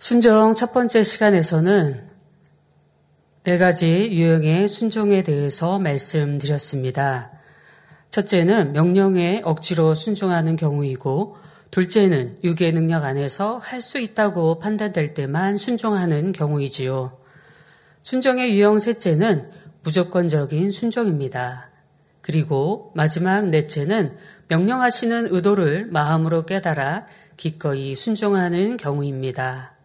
순종 첫 번째 시간에서는 네 가지 유형의 순종에 대해서 말씀드렸습니다. 첫째는 명령에 억지로 순종하는 경우이고, 둘째는 유괴 능력 안에서 할 수 있다고 판단될 때만 순종하는 경우이지요. 순종의 유형 셋째는 무조건적인 순종입니다. 그리고 마지막 넷째는 명령하시는 의도를 마음으로 깨달아 기꺼이 순종하는 경우입니다.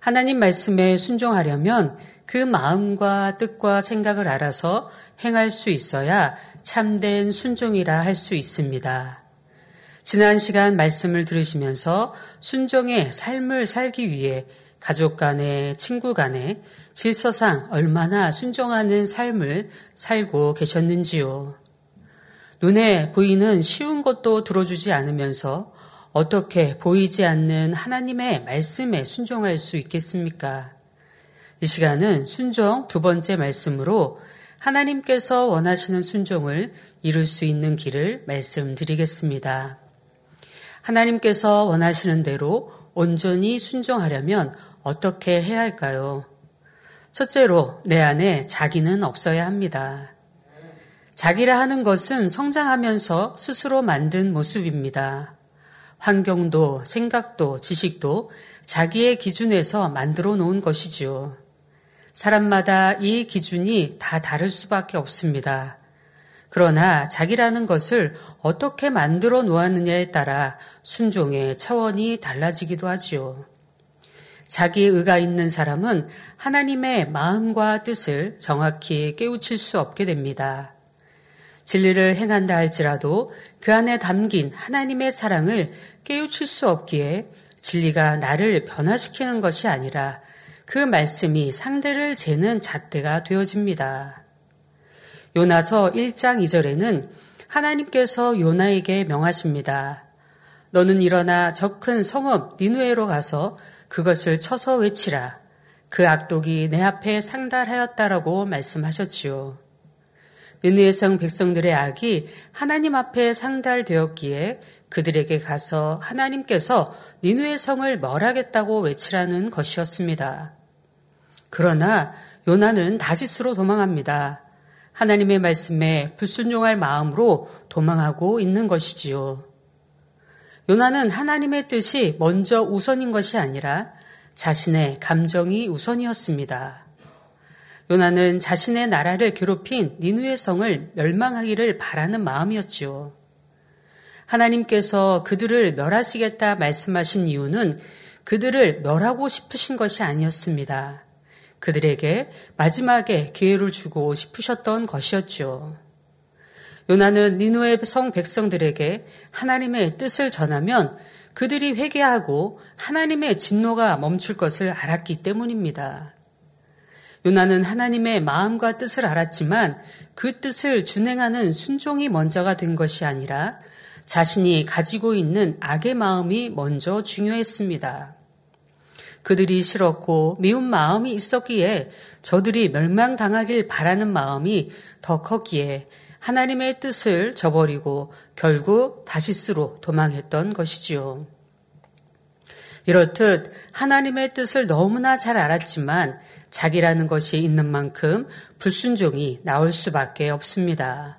하나님 말씀에 순종하려면 그 마음과 뜻과 생각을 알아서 행할 수 있어야 참된 순종이라 할 수 있습니다. 지난 시간 말씀을 들으시면서 순종의 삶을 살기 위해 가족 간에, 친구 간에 질서상 얼마나 순종하는 삶을 살고 계셨는지요. 눈에 보이는 쉬운 것도 들어주지 않으면서 어떻게 보이지 않는 하나님의 말씀에 순종할 수 있겠습니까? 이 시간은 순종 두 번째 말씀으로 하나님께서 원하시는 순종을 이룰 수 있는 길을 말씀드리겠습니다. 하나님께서 원하시는 대로 온전히 순종하려면 어떻게 해야 할까요? 첫째로 내 안에 자기는 없어야 합니다. 자기라 하는 것은 성장하면서 스스로 만든 모습입니다. 환경도 생각도 지식도 자기의 기준에서 만들어 놓은 것이지요. 사람마다 이 기준이 다 다를 수밖에 없습니다. 그러나 자기라는 것을 어떻게 만들어 놓았느냐에 따라 순종의 차원이 달라지기도 하지요. 자기 의가 있는 사람은 하나님의 마음과 뜻을 정확히 깨우칠 수 없게 됩니다. 진리를 행한다 할지라도 그 안에 담긴 하나님의 사랑을 깨우칠 수 없기에 진리가 나를 변화시키는 것이 아니라 그 말씀이 상대를 재는 잣대가 되어집니다. 요나서 1장 2절에는 하나님께서 요나에게 명하십니다. 너는 일어나 저큰 성읍 니누에로 가서 그것을 쳐서 외치라. 그 악독이 내 앞에 상달하였다라고 말씀하셨지요. 느느의성 백성들의 악이 하나님 앞에 상달되었기에 그들에게 가서 하나님께서 니누의 성을 멸하겠다고 외치라는 것이었습니다. 그러나 요나는 다시스로 도망합니다. 하나님의 말씀에 불순종할 마음으로 도망하고 있는 것이지요. 요나는 하나님의 뜻이 먼저 우선인 것이 아니라 자신의 감정이 우선이었습니다. 요나는 자신의 나라를 괴롭힌 니누의 성을 멸망하기를 바라는 마음이었지요. 하나님께서 그들을 멸하시겠다 말씀하신 이유는 그들을 멸하고 싶으신 것이 아니었습니다. 그들에게 마지막에 기회를 주고 싶으셨던 것이었지요. 요나는 니누의 성 백성들에게 하나님의 뜻을 전하면 그들이 회개하고 하나님의 진노가 멈출 것을 알았기 때문입니다. 요나는 하나님의 마음과 뜻을 알았지만 그 뜻을 준행하는 순종이 먼저가 된 것이 아니라 자신이 가지고 있는 악의 마음이 먼저 중요했습니다. 그들이 싫었고 미운 마음이 있었기에 저들이 멸망당하길 바라는 마음이 더 컸기에 하나님의 뜻을 저버리고 결국 다시스로 도망했던 것이지요. 이렇듯 하나님의 뜻을 너무나 잘 알았지만 자기라는 것이 있는 만큼 불순종이 나올 수밖에 없습니다.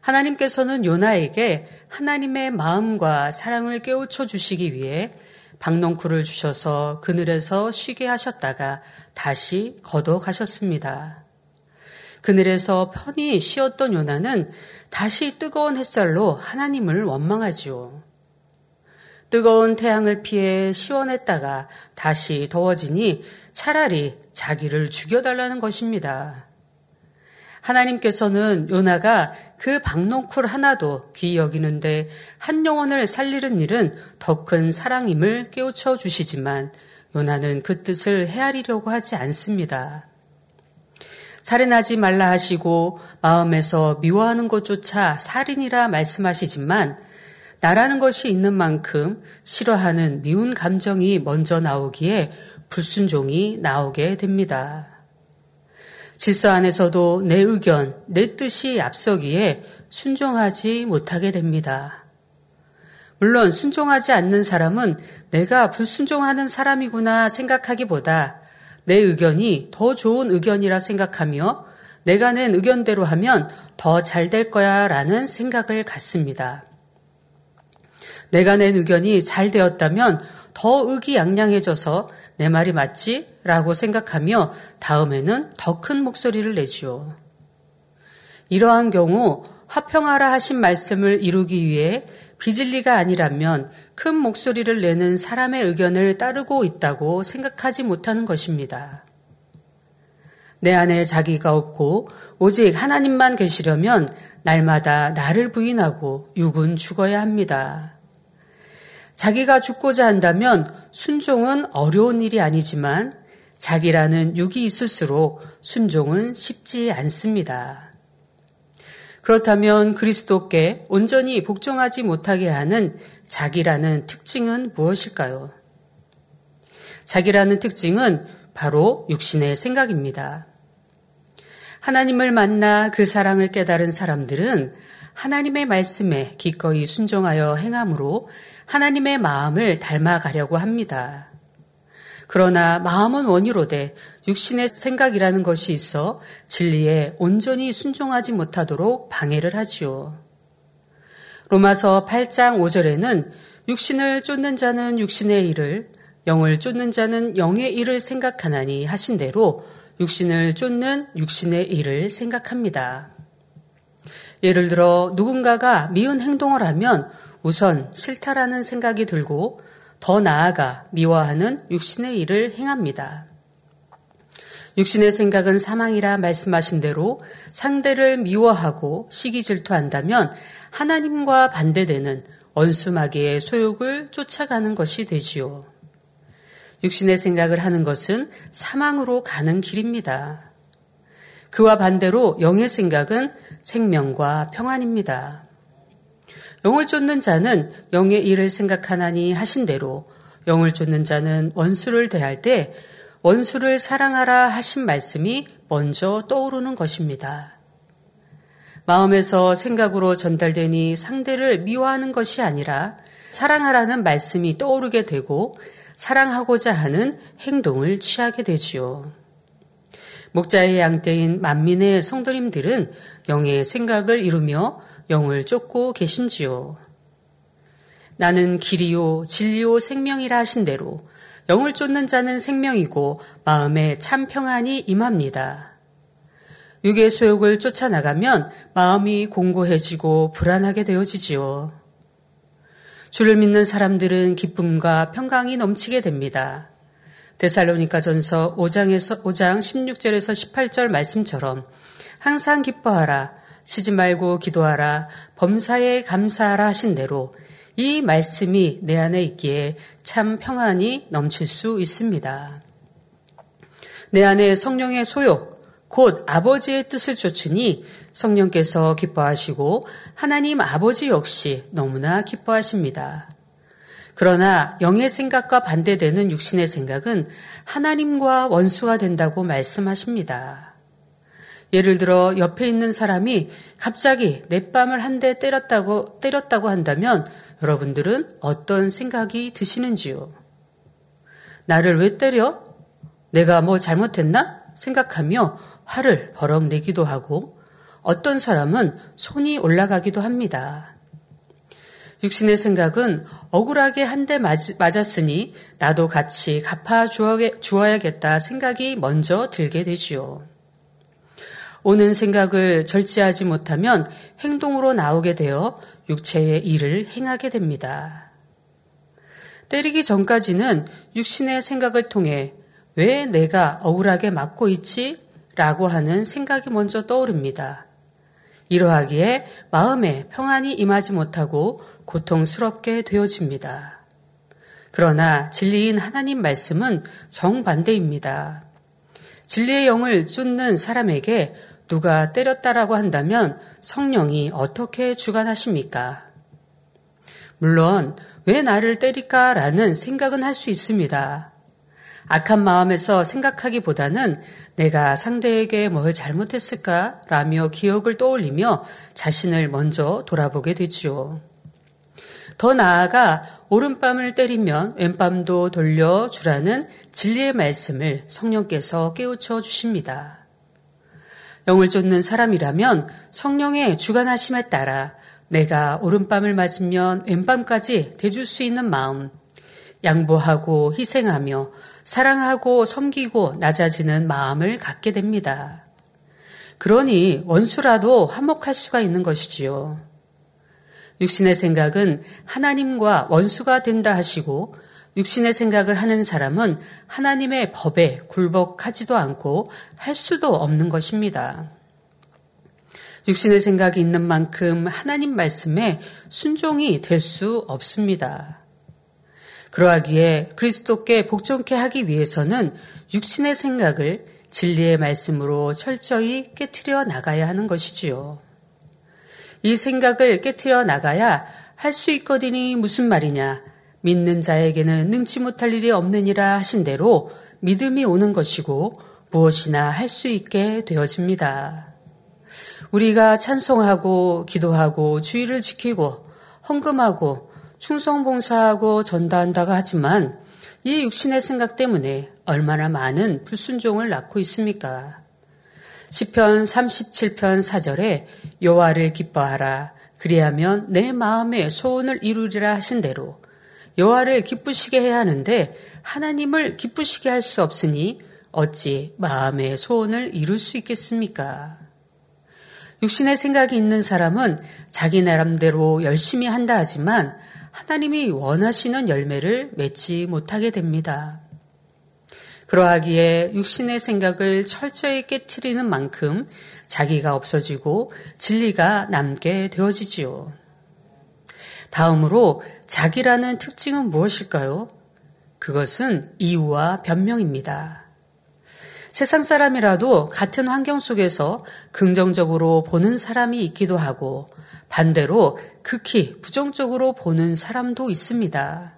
하나님께서는 요나에게 하나님의 마음과 사랑을 깨우쳐 주시기 위해 박농쿨을 주셔서 그늘에서 쉬게 하셨다가 다시 걷어가셨습니다. 그늘에서 편히 쉬었던 요나는 다시 뜨거운 햇살로 하나님을 원망하지요. 뜨거운 태양을 피해 시원했다가 다시 더워지니 차라리 자기를 죽여달라는 것입니다. 하나님께서는 요나가 그 박농쿨 하나도 귀 여기는데 한 영혼을 살리는 일은 더 큰 사랑임을 깨우쳐 주시지만 요나는 그 뜻을 헤아리려고 하지 않습니다. 살인하지 말라 하시고 마음에서 미워하는 것조차 살인이라 말씀하시지만 나라는 것이 있는 만큼 싫어하는 미운 감정이 먼저 나오기에 불순종이 나오게 됩니다. 질서 안에서도 내 의견, 내 뜻이 앞서기에 순종하지 못하게 됩니다. 물론 순종하지 않는 사람은 내가 불순종하는 사람이구나 생각하기보다 내 의견이 더 좋은 의견이라 생각하며 내가 낸 의견대로 하면 더 잘 될 거야 라는 생각을 갖습니다. 내가 낸 의견이 잘 되었다면 더 의기양양해져서 내 말이 맞지? 라고 생각하며 다음에는 더 큰 목소리를 내지요. 이러한 경우 화평하라 하신 말씀을 이루기 위해 비질리가 아니라면 큰 목소리를 내는 사람의 의견을 따르고 있다고 생각하지 못하는 것입니다. 내 안에 자기가 없고 오직 하나님만 계시려면 날마다 나를 부인하고 육은 죽어야 합니다. 자기가 죽고자 한다면 순종은 어려운 일이 아니지만 자기라는 육이 있을수록 순종은 쉽지 않습니다. 그렇다면 그리스도께 온전히 복종하지 못하게 하는 자기라는 특징은 무엇일까요? 자기라는 특징은 바로 육신의 생각입니다. 하나님을 만나 그 사랑을 깨달은 사람들은 하나님의 말씀에 기꺼이 순종하여 행함으로 하나님의 마음을 닮아가려고 합니다. 그러나 마음은 원이로되 육신의 생각이라는 것이 있어 진리에 온전히 순종하지 못하도록 방해를 하지요. 로마서 8장 5절에는 육신을 쫓는 자는 육신의 일을, 영을 쫓는 자는 영의 일을 생각하나니 하신 대로 육신을 쫓는 육신의 일을 생각합니다. 예를 들어 누군가가 미운 행동을 하면 우선 싫다라는 생각이 들고 더 나아가 미워하는 육신의 일을 행합니다. 육신의 생각은 사망이라 말씀하신 대로 상대를 미워하고 시기 질투한다면 하나님과 반대되는 원수마귀의 소욕을 쫓아가는 것이 되지요. 육신의 생각을 하는 것은 사망으로 가는 길입니다. 그와 반대로 영의 생각은 생명과 평안입니다. 영을 쫓는 자는 영의 일을 생각하나니 하신 대로 영을 쫓는 자는 원수를 대할 때 원수를 사랑하라 하신 말씀이 먼저 떠오르는 것입니다. 마음에서 생각으로 전달되니 상대를 미워하는 것이 아니라 사랑하라는 말씀이 떠오르게 되고 사랑하고자 하는 행동을 취하게 되지요. 목자의 양떼인 만민의 성도님들은 영의 생각을 이루며 영을 쫓고 계신지요. 나는 길이요, 진리요, 생명이라 하신 대로 영을 쫓는 자는 생명이고 마음에 참 평안이 임합니다. 육의 소욕을 쫓아나가면 마음이 공고해지고 불안하게 되어지지요. 주를 믿는 사람들은 기쁨과 평강이 넘치게 됩니다. 데살로니가 전서 5장에서 5장 16절에서 18절 말씀처럼 항상 기뻐하라 쉬지 말고 기도하라 범사에 감사하라 하신 대로 이 말씀이 내 안에 있기에 참 평안이 넘칠 수 있습니다. 내 안에 성령의 소욕, 곧 아버지의 뜻을 쫓으니 성령께서 기뻐하시고 하나님 아버지 역시 너무나 기뻐하십니다. 그러나 영의 생각과 반대되는 육신의 생각은 하나님과 원수가 된다고 말씀하십니다. 예를 들어 옆에 있는 사람이 갑자기 내 뺨을 한 대 때렸다고 때렸다고 한다면 여러분들은 어떤 생각이 드시는지요? 나를 왜 때려? 내가 뭐 잘못했나? 생각하며 화를 버럭 내기도 하고 어떤 사람은 손이 올라가기도 합니다. 육신의 생각은 억울하게 한 대 맞았으니 나도 같이 갚아 주어야겠다 생각이 먼저 들게 되지요. 오는 생각을 절제하지 못하면 행동으로 나오게 되어 육체의 일을 행하게 됩니다. 때리기 전까지는 육신의 생각을 통해 왜 내가 억울하게 맞고 있지? 라고 하는 생각이 먼저 떠오릅니다. 이러하기에 마음에 평안이 임하지 못하고 고통스럽게 되어집니다. 그러나 진리인 하나님 말씀은 정반대입니다. 진리의 영을 쫓는 사람에게 누가 때렸다라고 한다면 성령이 어떻게 주관하십니까? 물론 왜 나를 때릴까라는 생각은 할 수 있습니다. 악한 마음에서 생각하기보다는 내가 상대에게 뭘 잘못했을까? 라며 기억을 떠올리며 자신을 먼저 돌아보게 되지요. 더 나아가 오른밤을 때리면 왼밤도 돌려주라는 진리의 말씀을 성령께서 깨우쳐 주십니다. 영을 쫓는 사람이라면 성령의 주관하심에 따라 내가 오른밤을 맞으면 왼밤까지 대줄 수 있는 마음, 양보하고 희생하며 사랑하고 섬기고 낮아지는 마음을 갖게 됩니다. 그러니 원수라도 화목할 수가 있는 것이지요. 육신의 생각은 하나님과 원수가 된다 하시고 육신의 생각을 하는 사람은 하나님의 법에 굴복하지도 않고 할 수도 없는 것입니다. 육신의 생각이 있는 만큼 하나님 말씀에 순종이 될 수 없습니다. 그러하기에 그리스도께 복종케 하기 위해서는 육신의 생각을 진리의 말씀으로 철저히 깨뜨려 나가야 하는 것이지요. 이 생각을 깨뜨려 나가야 할 수 있거든이 무슨 말이냐. 믿는 자에게는 능치 못할 일이 없느니라 하신 대로 믿음이 오는 것이고 무엇이나 할 수 있게 되어집니다. 우리가 찬송하고 기도하고 주의를 지키고 헌금하고 충성봉사하고 전다한다고 하지만 이 육신의 생각 때문에 얼마나 많은 불순종을 낳고 있습니까? 시편 37편 4절에 여호와를 기뻐하라 그리하면 내 마음의 소원을 이루리라 하신 대로 여호와를 기쁘시게 해야 하는데 하나님을 기쁘시게 할 수 없으니 어찌 마음의 소원을 이룰 수 있겠습니까? 육신의 생각이 있는 사람은 자기 나름대로 열심히 한다 하지만 하나님이 원하시는 열매를 맺지 못하게 됩니다. 그러하기에 육신의 생각을 철저히 깨뜨리는 만큼 자기가 없어지고 진리가 남게 되어지지요. 다음으로 자기라는 특징은 무엇일까요? 그것은 이유와 변명입니다. 세상 사람이라도 같은 환경 속에서 긍정적으로 보는 사람이 있기도 하고 반대로 극히 부정적으로 보는 사람도 있습니다.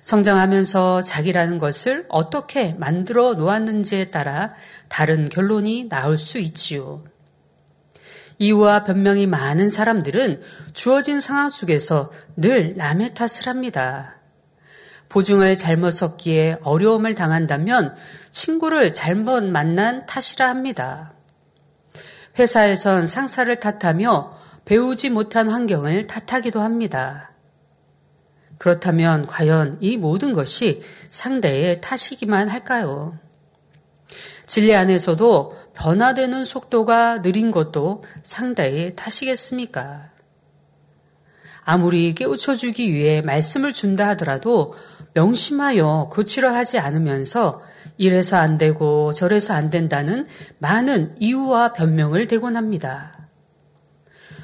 성장하면서 자기라는 것을 어떻게 만들어 놓았는지에 따라 다른 결론이 나올 수 있지요. 이유와 변명이 많은 사람들은 주어진 상황 속에서 늘 남의 탓을 합니다. 보증을 잘못 섰기에 어려움을 당한다면 친구를 잘못 만난 탓이라 합니다. 회사에선 상사를 탓하며 배우지 못한 환경을 탓하기도 합니다. 그렇다면 과연 이 모든 것이 상대의 탓이기만 할까요? 진리 안에서도 변화되는 속도가 느린 것도 상대의 탓이겠습니까? 아무리 깨우쳐주기 위해 말씀을 준다 하더라도 명심하여 고치려 하지 않으면서 이래서 안 되고 저래서 안 된다는 많은 이유와 변명을 대곤 합니다.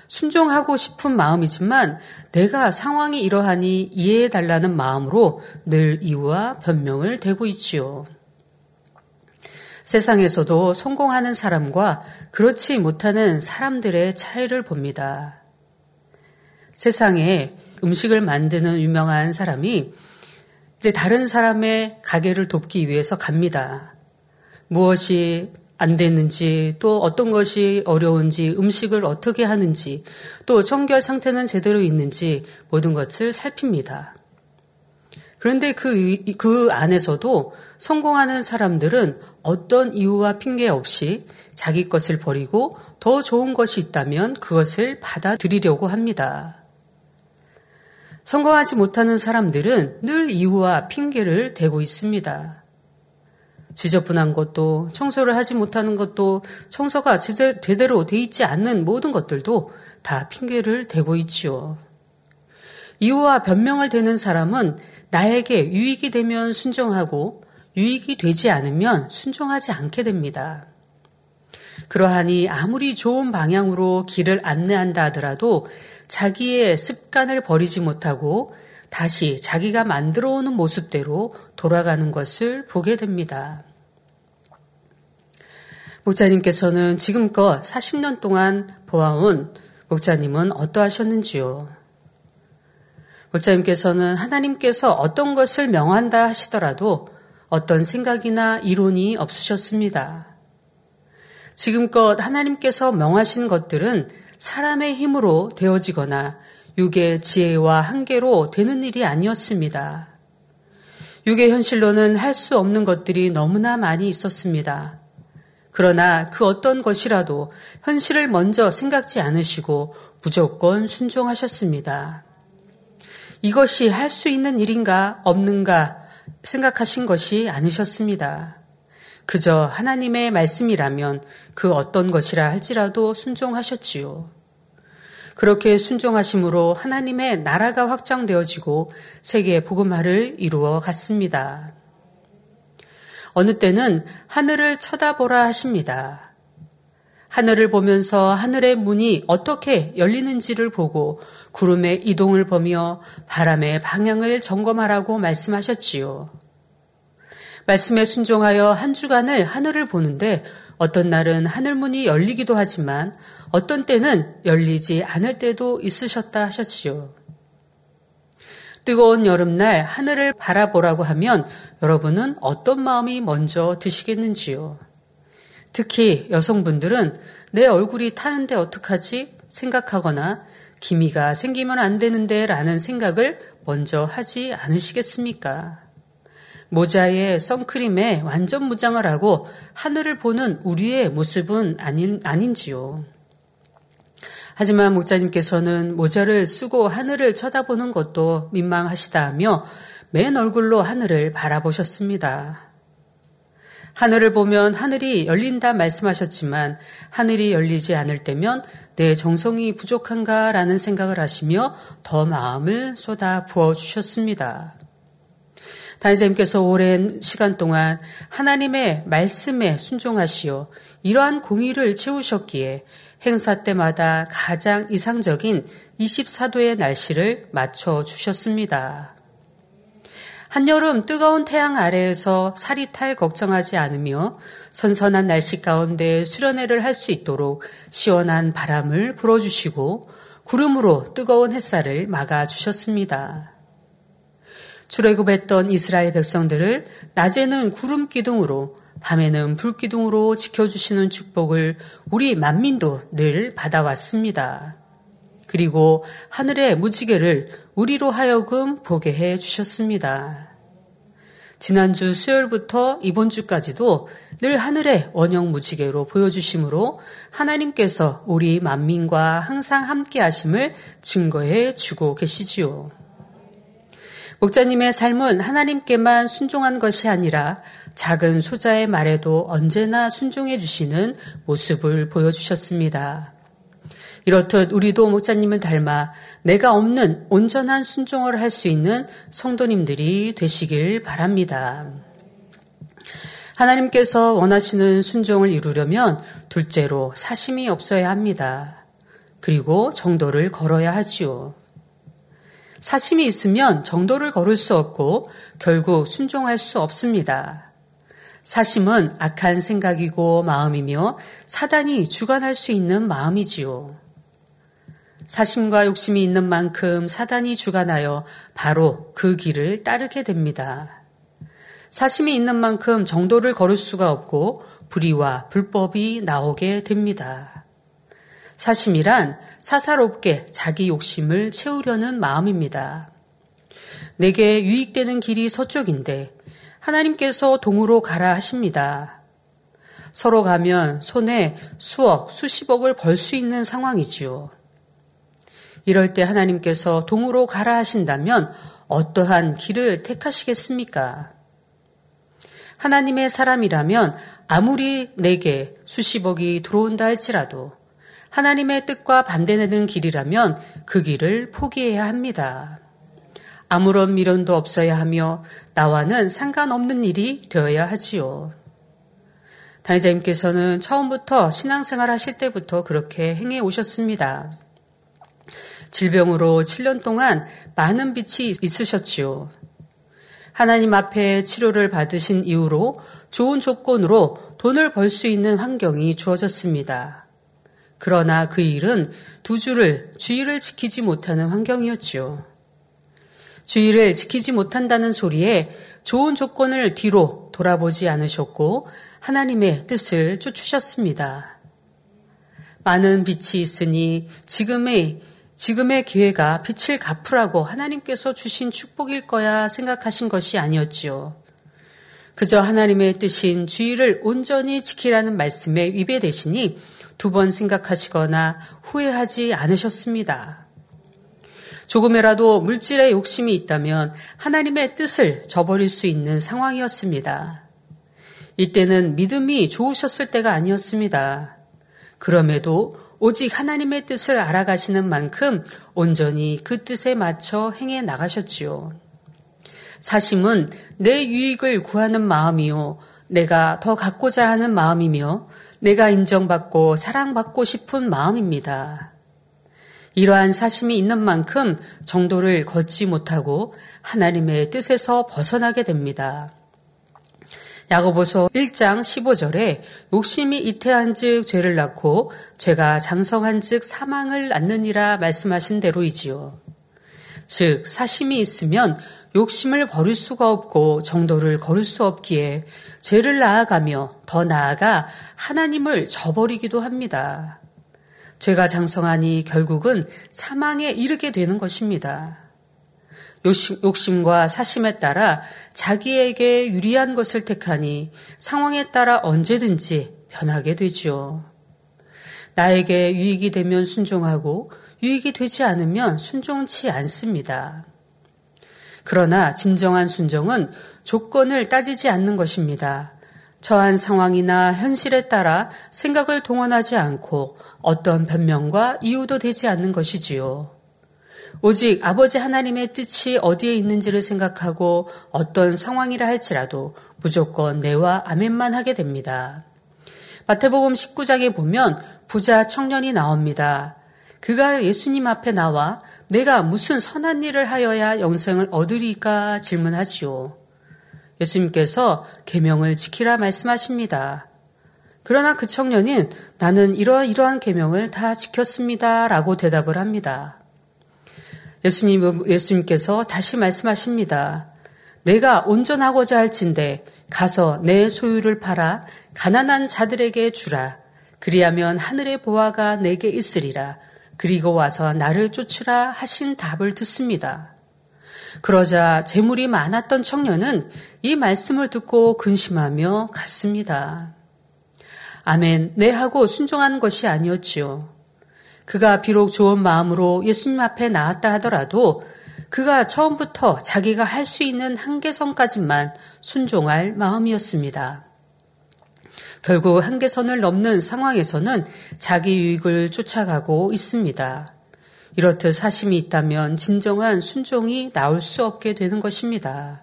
순종하고 싶은 마음이지만 내가 상황이 이러하니 이해해 달라는 마음으로 늘 이유와 변명을 대고 있지요. 세상에서도 성공하는 사람과 그렇지 못하는 사람들의 차이를 봅니다. 세상에 음식을 만드는 유명한 사람이 이제 다른 사람의 가게를 돕기 위해서 갑니다. 무엇이 안 됐는지, 또 어떤 것이 어려운지, 음식을 어떻게 하는지, 또 청결 상태는 제대로 있는지 모든 것을 살핍니다. 그런데 그, 그 안에서도 성공하는 사람들은 어떤 이유와 핑계 없이 자기 것을 버리고 더 좋은 것이 있다면 그것을 받아들이려고 합니다. 성공하지 못하는 사람들은 늘 이유와 핑계를 대고 있습니다. 지저분한 것도 청소를 하지 못하는 것도 청소가 제대로 돼 있지 않는 모든 것들도 다 핑계를 대고 있지요. 이유와 변명을 대는 사람은 나에게 유익이 되면 순종하고 유익이 되지 않으면 순종하지 않게 됩니다. 그러하니 아무리 좋은 방향으로 길을 안내한다 하더라도 자기의 습관을 버리지 못하고 다시 자기가 만들어 오는 모습대로 돌아가는 것을 보게 됩니다. 목자님께서는 지금껏 40년 동안 보아온 목자님은 어떠하셨는지요? 목자님께서는 하나님께서 어떤 것을 명한다 하시더라도 어떤 생각이나 이론이 없으셨습니다. 지금껏 하나님께서 명하신 것들은 사람의 힘으로 되어지거나 육의 지혜와 한계로 되는 일이 아니었습니다. 육의 현실로는 할 수 없는 것들이 너무나 많이 있었습니다. 그러나 그 어떤 것이라도 현실을 먼저 생각지 않으시고 무조건 순종하셨습니다. 이것이 할 수 있는 일인가 없는가 생각하신 것이 아니셨습니다. 그저 하나님의 말씀이라면 그 어떤 것이라 할지라도 순종하셨지요. 그렇게 순종하심으로 하나님의 나라가 확장되어지고 세계의 복음화를 이루어 갔습니다. 어느 때는 하늘을 쳐다보라 하십니다. 하늘을 보면서 하늘의 문이 어떻게 열리는지를 보고 구름의 이동을 보며 바람의 방향을 점검하라고 말씀하셨지요. 말씀에 순종하여 한 주간을 하늘을 보는데 어떤 날은 하늘문이 열리기도 하지만 어떤 때는 열리지 않을 때도 있으셨다 하셨지요. 뜨거운 여름날 하늘을 바라보라고 하면 여러분은 어떤 마음이 먼저 드시겠는지요? 특히 여성분들은 내 얼굴이 타는데 어떡하지? 생각하거나 기미가 생기면 안 되는데 라는 생각을 먼저 하지 않으시겠습니까? 모자에 선크림에 완전 무장을 하고 하늘을 보는 우리의 모습은 아닌, 아닌지요. 하지만 목자님께서는 모자를 쓰고 하늘을 쳐다보는 것도 민망하시다 하며 맨 얼굴로 하늘을 바라보셨습니다. 하늘을 보면 하늘이 열린다 말씀하셨지만 하늘이 열리지 않을 때면 내 정성이 부족한가라는 생각을 하시며 더 마음을 쏟아 부어 주셨습니다. 단장님께서 오랜 시간 동안 하나님의 말씀에 순종하시어 이러한 공의를 채우셨기에 행사 때마다 가장 이상적인 24도의 날씨를 맞춰 주셨습니다. 한여름 뜨거운 태양 아래에서 살이 탈 걱정하지 않으며 선선한 날씨 가운데 수련회를 할 수 있도록 시원한 바람을 불어주시고 구름으로 뜨거운 햇살을 막아 주셨습니다. 출애굽했던 이스라엘 백성들을 낮에는 구름 기둥으로 밤에는 불 기둥으로 지켜주시는 축복을 우리 만민도 늘 받아왔습니다. 그리고 하늘의 무지개를 우리로 하여금 보게 해 주셨습니다. 지난주 수요일부터 이번 주까지도 늘 하늘의 원형 무지개로 보여주심으로 하나님께서 우리 만민과 항상 함께 하심을 증거해 주고 계시지요. 목자님의 삶은 하나님께만 순종한 것이 아니라 작은 소자의 말에도 언제나 순종해 주시는 모습을 보여주셨습니다. 이렇듯 우리도 목자님을 닮아 내가 없는 온전한 순종을 할 수 있는 성도님들이 되시길 바랍니다. 하나님께서 원하시는 순종을 이루려면 둘째로 사심이 없어야 합니다. 그리고 정도를 걸어야 하지요. 사심이 있으면 정도를 걸을 수 없고 결국 순종할 수 없습니다. 사심은 악한 생각이고 마음이며 사단이 주관할 수 있는 마음이지요. 사심과 욕심이 있는 만큼 사단이 주관하여 바로 그 길을 따르게 됩니다. 사심이 있는 만큼 정도를 걸을 수가 없고 불의와 불법이 나오게 됩니다. 사심이란 사사롭게 자기 욕심을 채우려는 마음입니다. 내게 유익되는 길이 서쪽인데 하나님께서 동으로 가라 하십니다. 서로 가면 손에 수억, 수십억을 벌 수 있는 상황이지요. 이럴 때 하나님께서 동으로 가라 하신다면 어떠한 길을 택하시겠습니까? 하나님의 사람이라면 아무리 내게 수십억이 들어온다 할지라도 하나님의 뜻과 반대되는 길이라면 그 길을 포기해야 합니다. 아무런 미련도 없어야 하며 나와는 상관없는 일이 되어야 하지요. 단장님께서는 처음부터 신앙생활 하실 때부터 그렇게 행해 오셨습니다. 질병으로 7년 동안 많은 빛이 있으셨지요. 하나님 앞에 치료를 받으신 이후로 좋은 조건으로 돈을 벌 수 있는 환경이 주어졌습니다. 그러나 그 일은 두 주를 주의를 지키지 못하는 환경이었지요. 주의를 지키지 못한다는 소리에 좋은 조건을 뒤로 돌아보지 않으셨고 하나님의 뜻을 쫓으셨습니다. 많은 빛이 있으니 지금의 지금의 기회가 빛을 갚으라고 하나님께서 주신 축복일 거야 생각하신 것이 아니었지요. 그저 하나님의 뜻인 주의를 온전히 지키라는 말씀에 위배되시니 두 번 생각하시거나 후회하지 않으셨습니다. 조금이라도 물질의 욕심이 있다면 하나님의 뜻을 저버릴 수 있는 상황이었습니다. 이때는 믿음이 좋으셨을 때가 아니었습니다. 그럼에도 오직 하나님의 뜻을 알아가시는 만큼 온전히 그 뜻에 맞춰 행해 나가셨지요. 사심은 내 유익을 구하는 마음이요. 내가 더 갖고자 하는 마음이며 내가 인정받고 사랑받고 싶은 마음입니다. 이러한 사심이 있는 만큼 정도를 걷지 못하고 하나님의 뜻에서 벗어나게 됩니다. 야고보서 1장 15절에 욕심이 이태한즉 죄를 낳고 죄가 장성한즉 사망을 낳느니라 말씀하신 대로이지요. 즉 사심이 있으면 욕심을 버릴 수가 없고 정도를 거를 수 없기에 죄를 낳아가며 더 나아가 하나님을 저버리기도 합니다. 죄가 장성하니 결국은 사망에 이르게 되는 것입니다. 욕심, 과 사심에 따라 자기에게 유리한 것을 택하니 상황에 따라 언제든지 변하게 되지요. 나에게 유익이 되면 순종하고 유익이 되지 않으면 순종치 않습니다. 그러나 진정한 순종은 조건을 따지지 않는 것입니다. 처한 상황이나 현실에 따라 생각을 동원하지 않고 어떤 변명과 이유도 되지 않는 것이지요. 오직 아버지 하나님의 뜻이 어디에 있는지를 생각하고 어떤 상황이라 할지라도 무조건 네와 아멘만 하게 됩니다. 마태복음 19장에 보면 부자 청년이 나옵니다. 그가 예수님 앞에 나와 내가 무슨 선한 일을 하여야 영생을 얻으리까 질문하지요. 예수님께서 계명을 지키라 말씀하십니다. 그러나 그 청년은 나는 이러이러한 계명을 다 지켰습니다라고 대답을 합니다. 예수님, 예수님께서 다시 말씀하십니다. 내가 온전하고자 할진대 가서 내 소유를 팔아 가난한 자들에게 주라. 그리하면 하늘의 보화가 내게 있으리라. 그리고 와서 나를 쫓으라 하신 답을 듣습니다. 그러자 재물이 많았던 청년은 이 말씀을 듣고 근심하며 갔습니다. 아멘, 내네 하고 순종하는 것이 아니었지요. 그가 비록 좋은 마음으로 예수님 앞에 나왔다 하더라도 그가 처음부터 자기가 할 수 있는 한계선까지만 순종할 마음이었습니다. 결국 한계선을 넘는 상황에서는 자기 유익을 쫓아가고 있습니다. 이렇듯 사심이 있다면 진정한 순종이 나올 수 없게 되는 것입니다.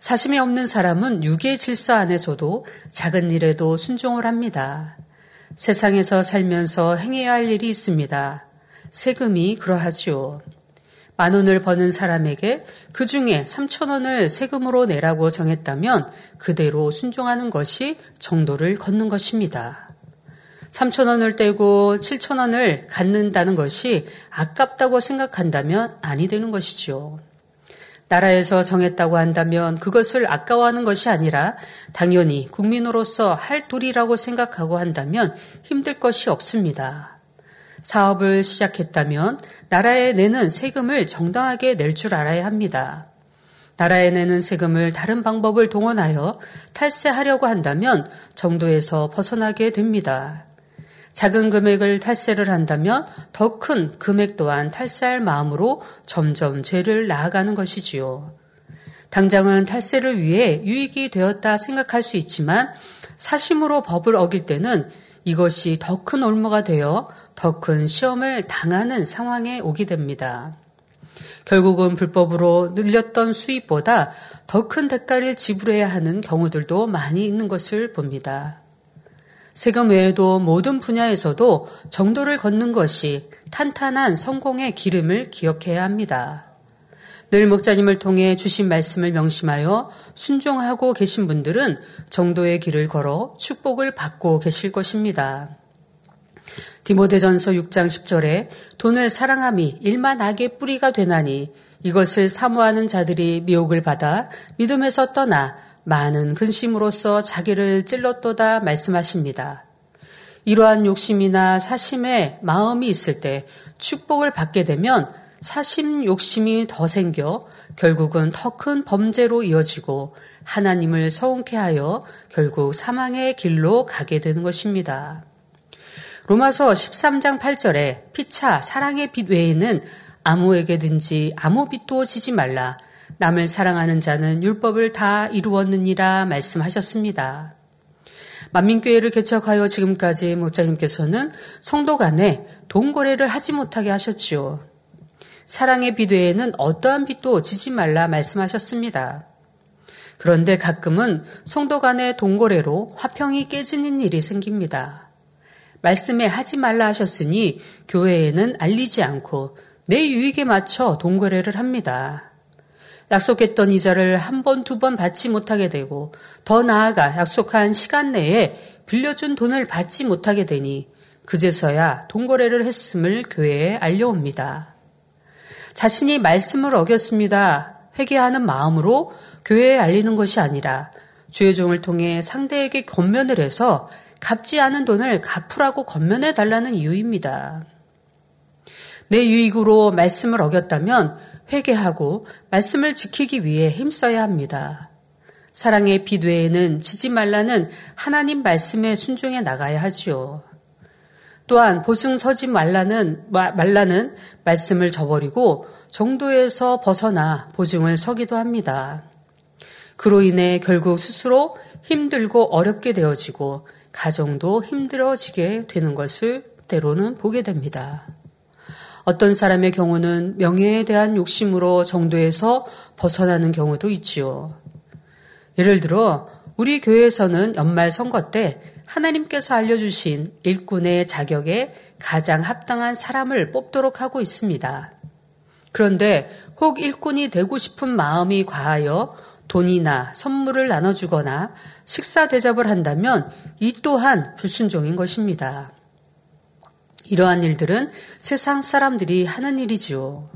사심이 없는 사람은 유괴 질서 안에서도 작은 일에도 순종을 합니다. 세상에서 살면서 행해야 할 일이 있습니다. 세금이 그러하지요. 만 원을 버는 사람에게 그 중에 3천 원을 세금으로 내라고 정했다면 그대로 순종하는 것이 정도를 걷는 것입니다. 3천 원을 떼고 7천 원을 갖는다는 것이 아깝다고 생각한다면 아니 되는 것이지요. 나라에서 정했다고 한다면 그것을 아까워하는 것이 아니라 당연히 국민으로서 할 도리라고 생각하고 한다면 힘들 것이 없습니다. 사업을 시작했다면 나라에 내는 세금을 정당하게 낼 줄 알아야 합니다. 나라에 내는 세금을 다른 방법을 동원하여 탈세하려고 한다면 정도에서 벗어나게 됩니다. 작은 금액을 탈세를 한다면 더 큰 금액 또한 탈세할 마음으로 점점 죄를 나아가는 것이지요. 당장은 탈세를 위해 유익이 되었다 생각할 수 있지만 사심으로 법을 어길 때는 이것이 더 큰 올무가 되어 더 큰 시험을 당하는 상황에 오게 됩니다. 결국은 불법으로 늘렸던 수입보다 더 큰 대가를 지불해야 하는 경우들도 많이 있는 것을 봅니다. 세금 외에도 모든 분야에서도 정도를 걷는 것이 탄탄한 성공의 기름을 기억해야 합니다. 늘 목자님을 통해 주신 말씀을 명심하여 순종하고 계신 분들은 정도의 길을 걸어 축복을 받고 계실 것입니다. 디모데전서 6장 10절에 돈을 사랑함이 일만 악의 뿌리가 되나니 이것을 사모하는 자들이 미혹을 받아 믿음에서 떠나 많은 근심으로써 자기를 찔렀도다 말씀하십니다. 이러한 욕심이나 사심의 마음이 있을 때 축복을 받게 되면 사심 욕심이 더 생겨 결국은 더 큰 범죄로 이어지고 하나님을 서운케 하여 결국 사망의 길로 가게 되는 것입니다. 로마서 13장 8절에 피차 사랑의 빛 외에는 아무에게든지 아무 빛도 지지 말라. 남을 사랑하는 자는 율법을 다 이루었느니라 말씀하셨습니다. 만민교회를 개척하여 지금까지 목자님께서는 성도 간에 동거래를 하지 못하게 하셨지요. 사랑의 비대에는 어떠한 빛도 지지 말라 말씀하셨습니다. 그런데 가끔은 성도 간의 동거래로 화평이 깨지는 일이 생깁니다. 말씀에 하지 말라 하셨으니 교회에는 알리지 않고 내 유익에 맞춰 동거래를 합니다. 약속했던 이자를 한 번, 두 번 받지 못하게 되고 더 나아가 약속한 시간 내에 빌려준 돈을 받지 못하게 되니 그제서야 동거래를 했음을 교회에 알려옵니다. 자신이 말씀을 어겼습니다. 회개하는 마음으로 교회에 알리는 것이 아니라 주의 종을 통해 상대에게 권면을 해서 갚지 않은 돈을 갚으라고 권면해 달라는 이유입니다. 내 유익으로 말씀을 어겼다면 회개하고 말씀을 지키기 위해 힘써야 합니다. 사랑의 빛 외에는 지지 말라는 하나님 말씀에 순종해 나가야 하지요. 또한 보증 서지 말라는 말라는 말씀을 저버리고 정도에서 벗어나 보증을 서기도 합니다. 그로 인해 결국 스스로 힘들고 어렵게 되어지고 가정도 힘들어지게 되는 것을 때로는 보게 됩니다. 어떤 사람의 경우는 명예에 대한 욕심으로 정도에서 벗어나는 경우도 있지요. 예를 들어 우리 교회에서는 연말 선거 때 하나님께서 알려주신 일꾼의 자격에 가장 합당한 사람을 뽑도록 하고 있습니다. 그런데 혹 일꾼이 되고 싶은 마음이 과하여 돈이나 선물을 나눠주거나 식사 대접을 한다면 이 또한 불순종인 것입니다. 이러한 일들은 세상 사람들이 하는 일이지요.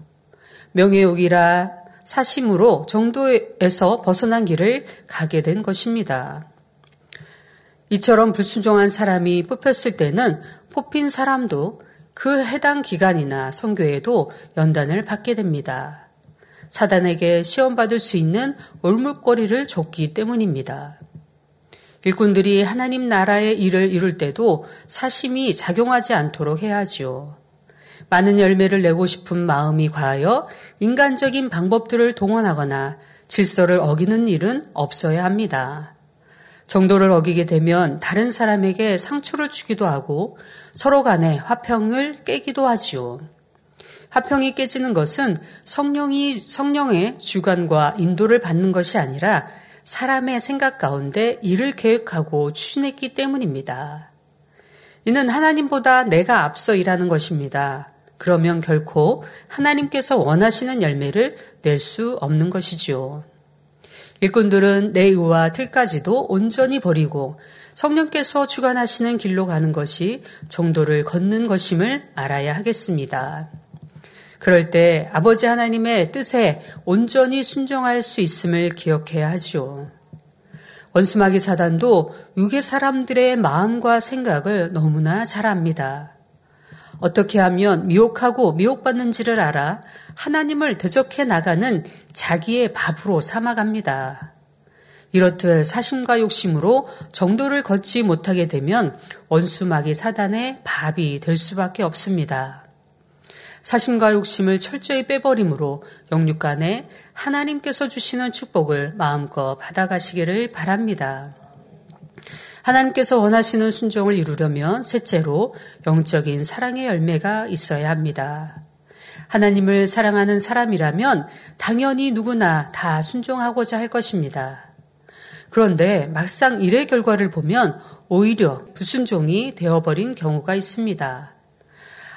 명예욕이라 사심으로 정도에서 벗어난 길을 가게 된 것입니다. 이처럼 불순종한 사람이 뽑혔을 때는 뽑힌 사람도 그 해당 기간이나 성교에도 연단을 받게 됩니다. 사단에게 시험받을 수 있는 올물거리를 줬기 때문입니다. 일꾼들이 하나님 나라의 일을 이룰 때도 사심이 작용하지 않도록 해야지요. 많은 열매를 내고 싶은 마음이 과하여 인간적인 방법들을 동원하거나 질서를 어기는 일은 없어야 합니다. 정도를 어기게 되면 다른 사람에게 상처를 주기도 하고 서로 간에 화평을 깨기도 하지요. 화평이 깨지는 것은 성령이 성령의 주관과 인도를 받는 것이 아니라 사람의 생각 가운데 일을 계획하고 추진했기 때문입니다. 이는 하나님보다 내가 앞서 일하는 것입니다. 그러면 결코 하나님께서 원하시는 열매를 낼 수 없는 것이지요. 일꾼들은 내 의와 틀까지도 온전히 버리고 성령께서 주관하시는 길로 가는 것이 정도를 걷는 것임을 알아야 하겠습니다. 그럴 때 아버지 하나님의 뜻에 온전히 순종할 수 있음을 기억해야 하지요. 원수마귀 사단도 유괴 사람들의 마음과 생각을 너무나 잘 압니다. 어떻게 하면 미혹하고 미혹받는지를 알아 하나님을 대적해 나가는 자기의 밥으로 삼아갑니다. 이렇듯 사심과 욕심으로 정도를 걷지 못하게 되면 원수마귀 사단의 밥이 될 수밖에 없습니다. 사심과 욕심을 철저히 빼버림으로 영육 간에 하나님께서 주시는 축복을 마음껏 받아가시기를 바랍니다. 하나님께서 원하시는 순종을 이루려면 셋째로 영적인 사랑의 열매가 있어야 합니다. 하나님을 사랑하는 사람이라면 당연히 누구나 다 순종하고자 할 것입니다. 그런데 막상 일의 결과를 보면 오히려 불순종이 되어버린 경우가 있습니다.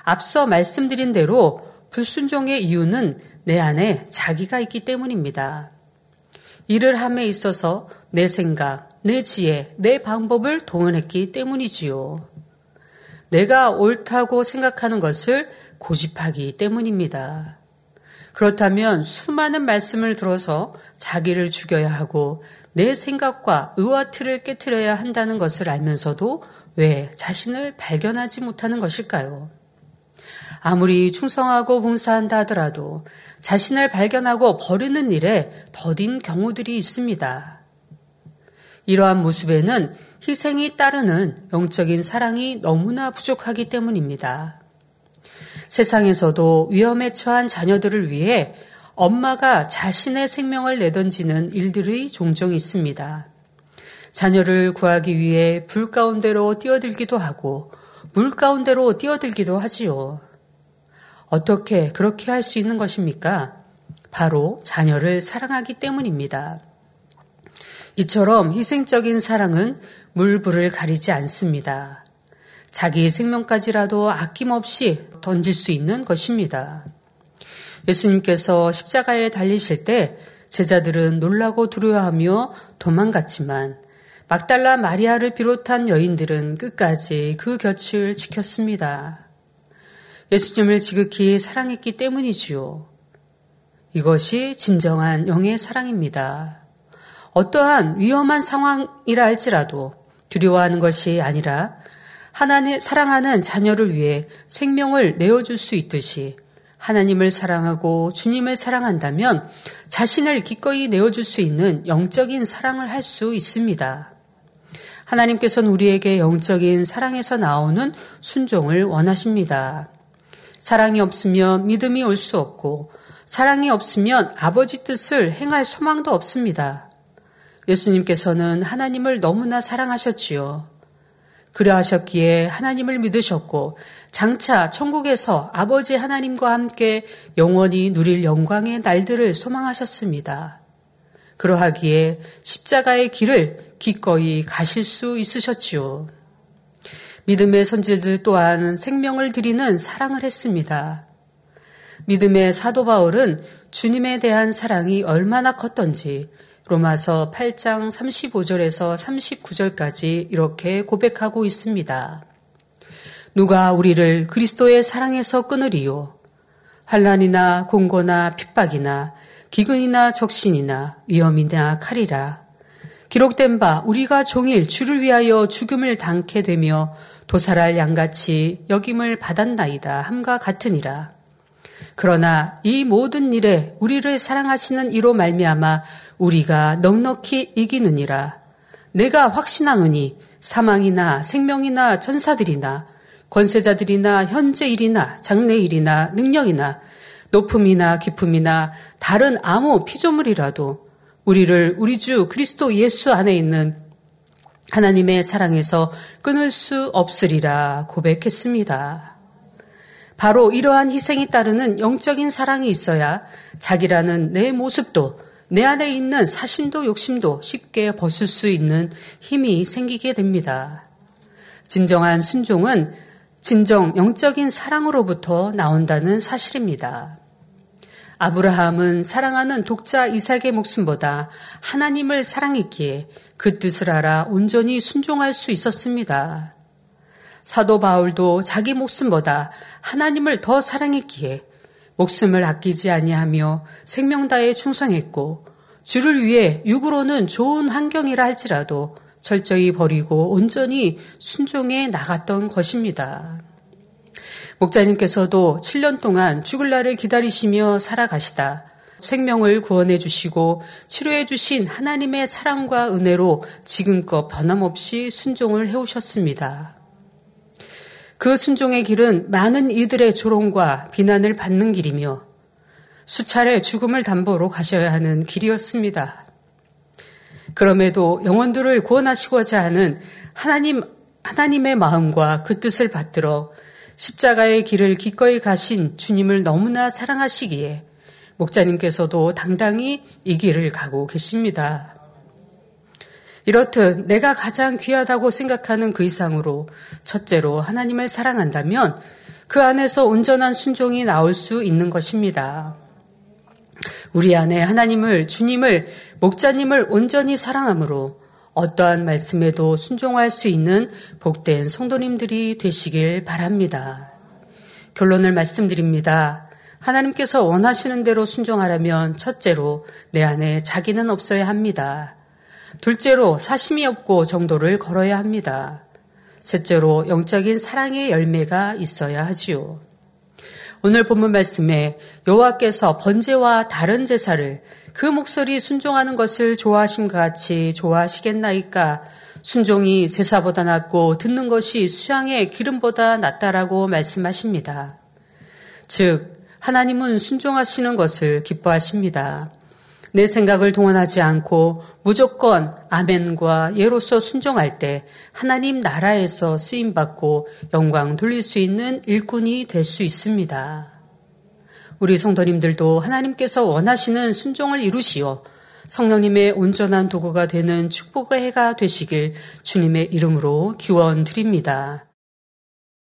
앞서 말씀드린 대로 불순종의 이유는 내 안에 자기가 있기 때문입니다. 일을 함에 있어서 내 생각, 내 지혜, 내 방법을 동원했기 때문이지요. 내가 옳다고 생각하는 것을 고집하기 때문입니다. 그렇다면 수많은 말씀을 들어서 자기를 죽여야 하고 내 생각과 의와 틀을 깨뜨려야 한다는 것을 알면서도 왜 자신을 발견하지 못하는 것일까요? 아무리 충성하고 봉사한다 하더라도 자신을 발견하고 버리는 일에 더딘 경우들이 있습니다. 이러한 모습에는 희생이 따르는 영적인 사랑이 너무나 부족하기 때문입니다. 세상에서도 위험에 처한 자녀들을 위해 엄마가 자신의 생명을 내던지는 일들이 종종 있습니다. 자녀를 구하기 위해 불 가운데로 뛰어들기도 하고 물 가운데로 뛰어들기도 하지요. 어떻게 그렇게 할 수 있는 것입니까? 바로 자녀를 사랑하기 때문입니다. 이처럼 희생적인 사랑은 물불을 가리지 않습니다. 자기 생명까지라도 아낌없이 던질 수 있는 것입니다. 예수님께서 십자가에 달리실 때 제자들은 놀라고 두려워하며 도망갔지만 막달라 마리아를 비롯한 여인들은 끝까지 그 곁을 지켰습니다. 예수님을 지극히 사랑했기 때문이지요. 이것이 진정한 영의 사랑입니다. 어떠한 위험한 상황이라 할지라도 두려워하는 것이 아니라 하나님 사랑하는 자녀를 위해 생명을 내어줄 수 있듯이 하나님을 사랑하고 주님을 사랑한다면 자신을 기꺼이 내어줄 수 있는 영적인 사랑을 할 수 있습니다. 하나님께서는 우리에게 영적인 사랑에서 나오는 순종을 원하십니다. 사랑이 없으면 믿음이 올 수 없고 사랑이 없으면 아버지 뜻을 행할 소망도 없습니다. 예수님께서는 하나님을 너무나 사랑하셨지요. 그러하셨기에 하나님을 믿으셨고 장차 천국에서 아버지 하나님과 함께 영원히 누릴 영광의 날들을 소망하셨습니다. 그러하기에 십자가의 길을 기꺼이 가실 수 있으셨지요. 믿음의 선지들 또한 생명을 드리는 사랑을 했습니다. 믿음의 사도 바울은 주님에 대한 사랑이 얼마나 컸던지 로마서 8장 35절에서 39절까지 이렇게 고백하고 있습니다. 누가 우리를 그리스도의 사랑에서 끊으리요? 환란이나 공고나 핍박이나 기근이나 적신이나 위험이나 칼이라. 기록된 바 우리가 종일 주를 위하여 죽음을 당케 되며 도살할 양같이 여김을 받았나이다 함과 같으니라. 그러나 이 모든 일에 우리를 사랑하시는 이로 말미암아 우리가 넉넉히 이기느니라. 내가 확신하노니 사망이나 생명이나 전사들이나 권세자들이나 현재 일이나 장래 일이나 능력이나 높음이나 깊음이나 다른 아무 피조물이라도 우리를 우리 주 그리스도 예수 안에 있는 하나님의 사랑에서 끊을 수 없으리라 고백했습니다. 바로 이러한 희생이 따르는 영적인 사랑이 있어야 자기라는 내 모습도 내 안에 있는 사심도 욕심도 쉽게 벗을 수 있는 힘이 생기게 됩니다. 진정한 순종은 진정 영적인 사랑으로부터 나온다는 사실입니다. 아브라함은 사랑하는 독자 이삭의 목숨보다 하나님을 사랑했기에 그 뜻을 알아 온전히 순종할 수 있었습니다. 사도 바울도 자기 목숨보다 하나님을 더 사랑했기에 목숨을 아끼지 아니하며 생명 다에 충성했고 주를 위해 육으로는 좋은 환경이라 할지라도 철저히 버리고 온전히 순종해 나갔던 것입니다. 목자님께서도 7년 동안 죽을 날을 기다리시며 살아가시다 생명을 구원해 주시고 치료해 주신 하나님의 사랑과 은혜로 지금껏 변함없이 순종을 해오셨습니다. 그 순종의 길은 많은 이들의 조롱과 비난을 받는 길이며 수차례 죽음을 담보로 가셔야 하는 길이었습니다. 그럼에도 영혼들을 구원하시고자 하는 하나님, 하나님의 마음과 그 뜻을 받들어 십자가의 길을 기꺼이 가신 주님을 너무나 사랑하시기에 목자님께서도 당당히 이 길을 가고 계십니다. 이렇듯 내가 가장 귀하다고 생각하는 그 이상으로 첫째로 하나님을 사랑한다면 그 안에서 온전한 순종이 나올 수 있는 것입니다. 우리 안에 하나님을, 주님을, 목자님을 온전히 사랑함으로 어떠한 말씀에도 순종할 수 있는 복된 성도님들이 되시길 바랍니다. 결론을 말씀드립니다. 하나님께서 원하시는 대로 순종하려면 첫째로 내 안에 자기는 없어야 합니다. 둘째로 사심이 없고 정도를 걸어야 합니다. 셋째로 영적인 사랑의 열매가 있어야 하지요. 오늘 본문 말씀에 여호와께서 번제와 다른 제사를 그 목소리 순종하는 것을 좋아하심과 같이 좋아하시겠나이까 순종이 제사보다 낫고 듣는 것이 수양의 기름보다 낫다라고 말씀하십니다. 즉 하나님은 순종하시는 것을 기뻐하십니다. 내 생각을 동원하지 않고 무조건 아멘과 예로서 순종할 때 하나님 나라에서 쓰임 받고 영광 돌릴 수 있는 일꾼이 될 수 있습니다. 우리 성도님들도 하나님께서 원하시는 순종을 이루시어 성령님의 온전한 도구가 되는 축복의 해가 되시길 주님의 이름으로 기원 드립니다.